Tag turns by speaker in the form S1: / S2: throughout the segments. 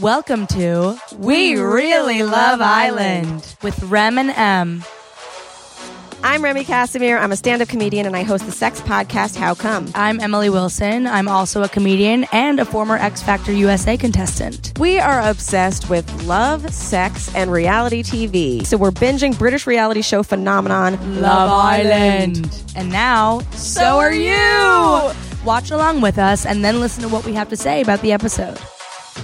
S1: Welcome to We Really Love Island with Rem and M.
S2: I'm Remy Kassimir. I'm a stand up comedian and I host the sex podcast, How Come?
S1: I'm Emily Wilson. I'm also a comedian and a former X Factor USA contestant.
S2: We are obsessed with love, sex, and reality TV. So we're binging British reality show phenomenon,
S1: Love Island. And now, so are you! Watch along with us and then listen to what we have to say about the episode.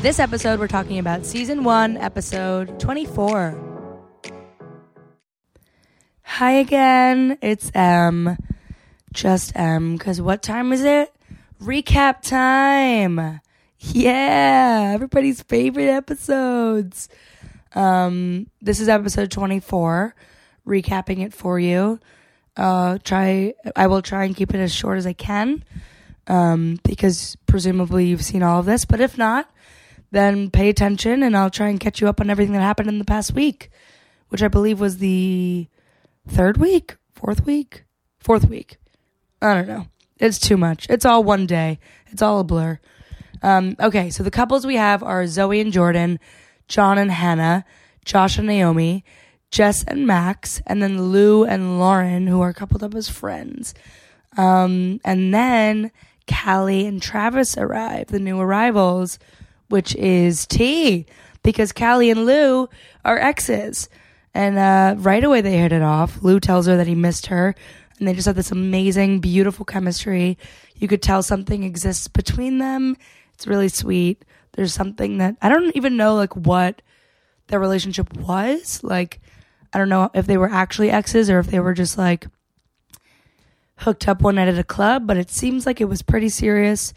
S1: This episode, we're talking about season one, episode 24. Hi again, it's M. Just M, because what time is it? Recap time! Yeah, everybody's favorite episodes. Um, this is episode 24, recapping it for you. Uh, try, I will try and keep it as short as I can, um, because presumably you've seen all of this, but if not, then pay attention and I'll try and catch you up on everything that happened in the past week, which I believe was the third week, fourth week, fourth week. I don't know. It's too much. It's all one day. It's all a blur. Um, okay, so the couples we have are Zoe and Jordan, John and Hannah, Josh and Naomi, Jess and Max, and then Lou and Lauren, who are coupled up as friends. Um, and then Cally and Travis arrive, the new arrivals which is T, because Cally and Lou are exes. And uh, right away they hit it off. Lou tells her that he missed her, and they just have this amazing, beautiful chemistry. You could tell something exists between them. It's really sweet. There's something that I don't even know like what their relationship was. Like I don't know if they were actually exes or if they were just like hooked up one night at a club, but it seems like it was pretty serious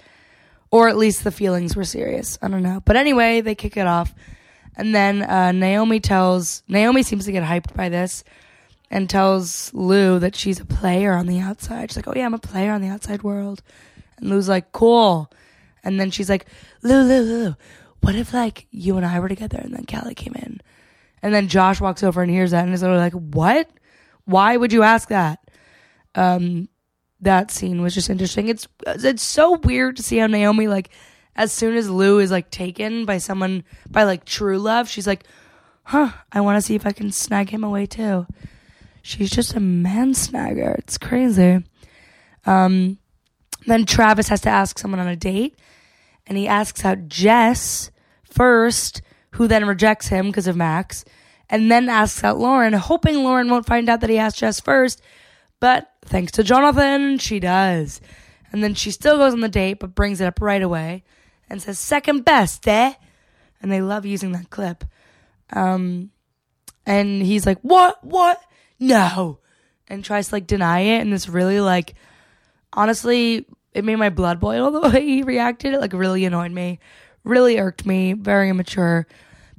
S1: or at least the feelings were serious. I don't know. But anyway, they kick it off. And then uh, Naomi tells, Naomi seems to get hyped by this and tells Lou that she's a player on the outside. She's like, oh yeah, I'm a player on the outside world. And Lou's like, cool. And then she's like, Lou, Lou, Lou, what if like you and I were together and then Cally came in? And then Josh walks over and hears that and is literally like, what? Why would you ask that? Um, that scene was just interesting. It's it's so weird to see how Naomi like as soon as Lou is like taken by someone by like true love, she's like, "Huh, I want to see if I can snag him away too." She's just a man snagger. It's crazy. Um then Travis has to ask someone on a date and he asks out Jess first, who then rejects him because of Max, and then asks out Lauren, hoping Lauren won't find out that he asked Jess first. But thanks to Jonathan, she does. And then she still goes on the date, but brings it up right away and says, second best, eh? And they love using that clip. Um, and he's like, what? What? No. And tries to like deny it. And this really like, honestly, it made my blood boil the way he reacted. It like really annoyed me, really irked me, very immature.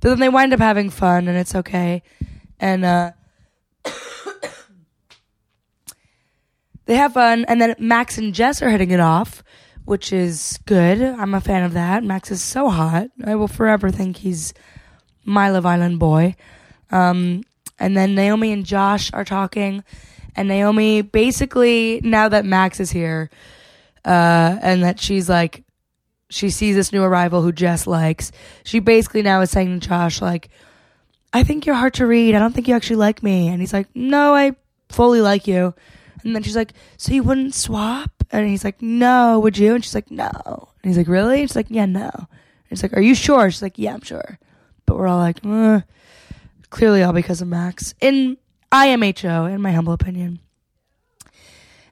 S1: But then they wind up having fun and it's okay. And, uh, they have fun, and then Max and Jess are hitting it off, which is good. I'm a fan of that. Max is so hot. I will forever think he's my Love Island boy. Um, and then Naomi and Josh are talking, and Naomi basically now that Max is here, uh, and that she's like, she sees this new arrival who Jess likes. She basically now is saying to Josh like, "I think you're hard to read. I don't think you actually like me." And he's like, "No, I fully like you." And then she's like, So you wouldn't swap? And he's like, No, would you? And she's like, No. And he's like, Really? And she's like, Yeah, no. And he's like, Are you sure? She's like, Yeah, I'm sure. But we're all like, uh, Clearly all because of Max. In IMHO, in my humble opinion.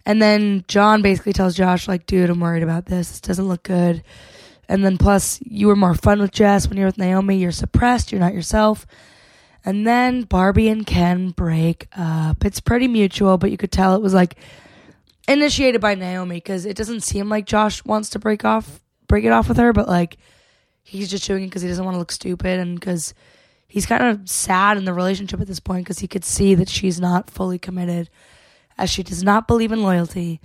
S1: And then John basically tells Josh, like, dude, I'm worried about this. This doesn't look good. And then plus, you were more fun with Jess when you're with Naomi. You're suppressed. You're not yourself. And then Barbie and Ken break up. It's pretty mutual, but you could tell it was like initiated by Naomi because it doesn't seem like Josh wants to break off, break it off with her, but like he's just doing it because he doesn't want to look stupid and because he's kind of sad in the relationship at this point because he could see that she's not fully committed, as she does not believe in loyalty.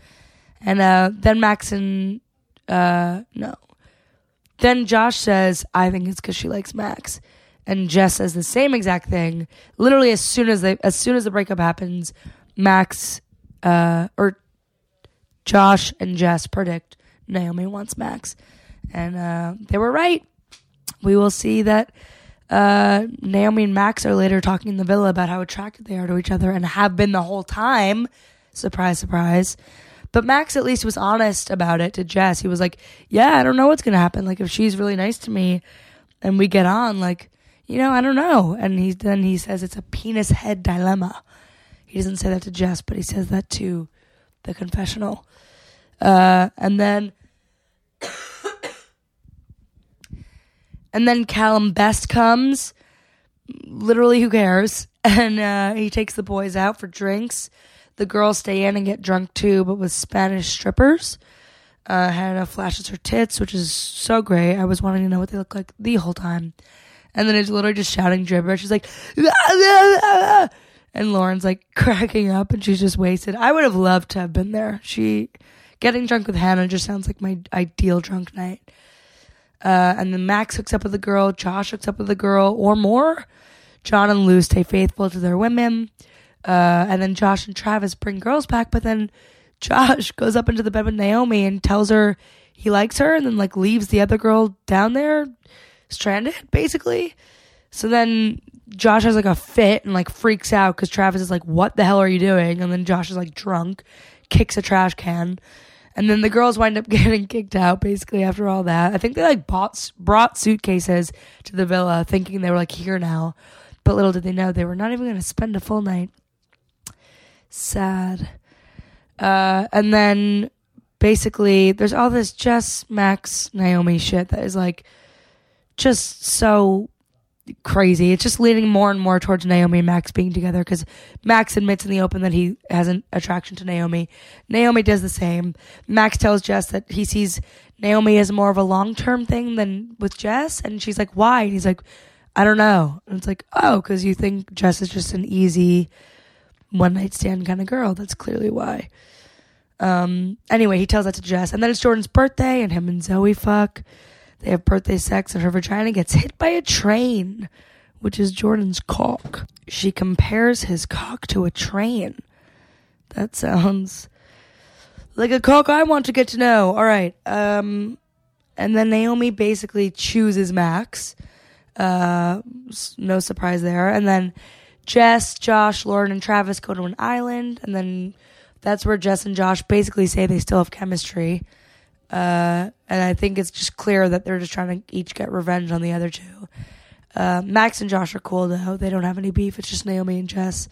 S1: And uh, then Max and uh, no, then Josh says, "I think it's because she likes Max." And Jess says the same exact thing. Literally, as soon as they, as soon as the breakup happens, Max, uh, or Josh and Jess predict Naomi wants Max, and uh, they were right. we will see that uh, Naomi and Max are later talking in the villa about how attracted they are to each other and have been the whole time. Surprise, surprise. But Max at least was honest about it to Jess. He was like, Yeah, I don't know what's going to happen. Like, if she's really nice to me and we get on, like, you know, I don't know. And he then he says it's a penis head dilemma. He doesn't say that to Jess, but he says that to the confessional. Uh, and then and then Callum Best comes. Literally, who cares? And uh, he takes the boys out for drinks. The girls stay in and get drunk too, but with Spanish strippers. Uh, Hannah flashes her tits, which is so great. I was wanting to know what they look like the whole time. And then it's literally just shouting gibberish. She's like, and Lauren's like cracking up and she's just wasted. I would have loved to have been there. She, getting drunk with Hannah just sounds like my ideal drunk night. Uh, and then Max hooks up with a girl, Josh hooks up with a girl, or more. John and Lou stay faithful to their women. Uh, and then Josh and Travis bring girls back, but then Josh goes up into the bed with Naomi and tells her he likes her and then like leaves the other girl down there stranded, basically. So then Josh has like a fit and like freaks out because Travis is like, What the hell are you doing? And then Josh is like drunk, kicks a trash can. And then the girls wind up getting kicked out basically after all that. I think they like bought brought suitcases to the villa thinking they were like here now. But little did they know they were not even going to spend a full night. Sad. Uh, and then basically there's all this Jess, Max, Naomi shit that is like just so crazy. It's just leaning more and more towards Naomi and Max being together because Max admits in the open that he has an attraction to Naomi. Naomi does the same. Max tells Jess that he sees Naomi as more of a long term thing than with Jess. And she's like, why? And he's like, I don't know. And it's like, oh, because you think Jess is just an easy one night stand kind of girl. That's clearly why. Um, anyway, he tells that to Jess. And then it's Jordan's birthday, and him and Zoe fuck. They have birthday sex, and her vagina gets hit by a train, which is Jordan's cock. She compares his cock to a train. That sounds like a cock I want to get to know. All right. Um, and then Naomi basically chooses Max. Uh, no surprise there. And then Jess, Josh, Lauren, and Travis go to an island, and then that's where Jess and Josh basically say they still have chemistry. Uh, and I think it's just clear that they're just trying to each get revenge on the other two. Uh, Max and Josh are cool though; they don't have any beef. It's just Naomi and Jess.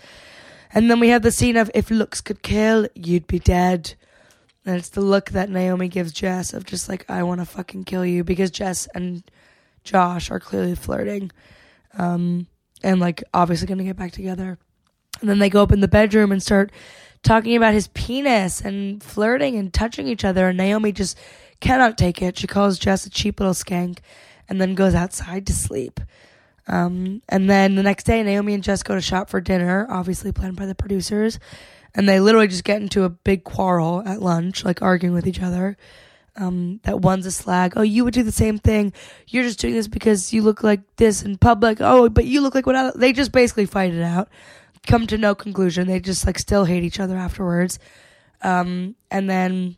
S1: And then we have the scene of if looks could kill, you'd be dead. And it's the look that Naomi gives Jess of just like I want to fucking kill you because Jess and Josh are clearly flirting, um, and like obviously gonna get back together. And then they go up in the bedroom and start talking about his penis and flirting and touching each other. And Naomi just cannot take it. She calls Jess a cheap little skank and then goes outside to sleep. Um, and then the next day, Naomi and Jess go to shop for dinner, obviously planned by the producers. And they literally just get into a big quarrel at lunch, like arguing with each other. Um, that one's a slag. Oh, you would do the same thing. You're just doing this because you look like this in public. Oh, but you look like what I, they just basically fight it out come to no conclusion. They just like still hate each other afterwards. Um, and then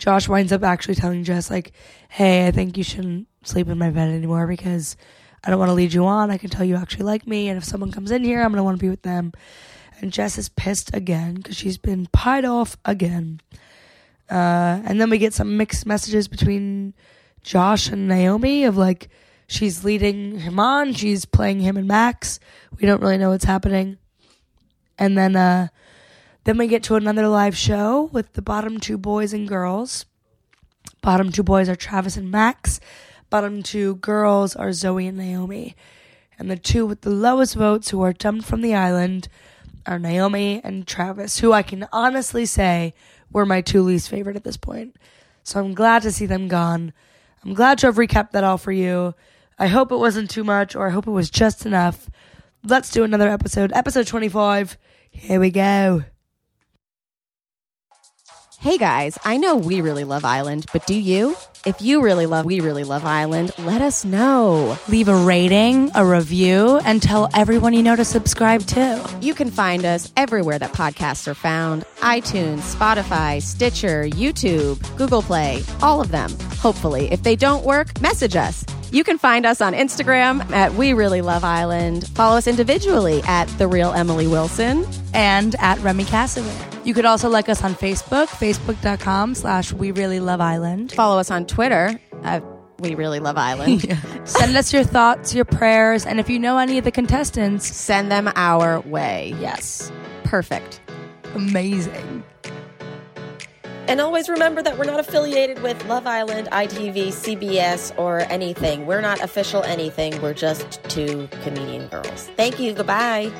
S1: Josh winds up actually telling Jess like, "Hey, I think you shouldn't sleep in my bed anymore because I don't want to lead you on. I can tell you actually like me, and if someone comes in here, I'm gonna want to be with them." And Jess is pissed again because she's been pied off again. Uh, and then we get some mixed messages between Josh and Naomi of like, she's leading him on. She's playing him and Max. We don't really know what's happening. And then, uh, then we get to another live show with the bottom two boys and girls. Bottom two boys are Travis and Max. Bottom two girls are Zoe and Naomi. And the two with the lowest votes who are dumped from the island are Naomi and Travis, who I can honestly say were my two least favorite at this point. So I'm glad to see them gone. I'm glad to have recapped that all for you. I hope it wasn't too much, or I hope it was just enough. Let's do another episode. Episode 25. Here we go.
S2: Hey guys, I know we really love Island, but do you? If you really love We Really Love Island, let us know.
S1: Leave a rating, a review, and tell everyone you know to subscribe too.
S2: You can find us everywhere that podcasts are found iTunes, Spotify, Stitcher, YouTube, Google Play, all of them. Hopefully, if they don't work, message us You can find us on Instagram at We Really Love Island. Follow us individually at The Real Emily Wilson.
S1: and at Remy Cassaway. You could also like us on Facebook, facebook.com slash We Really Love Island.
S2: Follow us on Twitter at We Really Love Island.
S1: Send us your thoughts, your prayers, and if you know any of the contestants,
S2: Send them our way.
S1: yes,
S2: Perfect.
S1: amazing.
S3: And always remember that we're not affiliated with Love Island, ITV, CBS, or anything. We're not official anything. We're just two comedian girls. Thank you. Goodbye.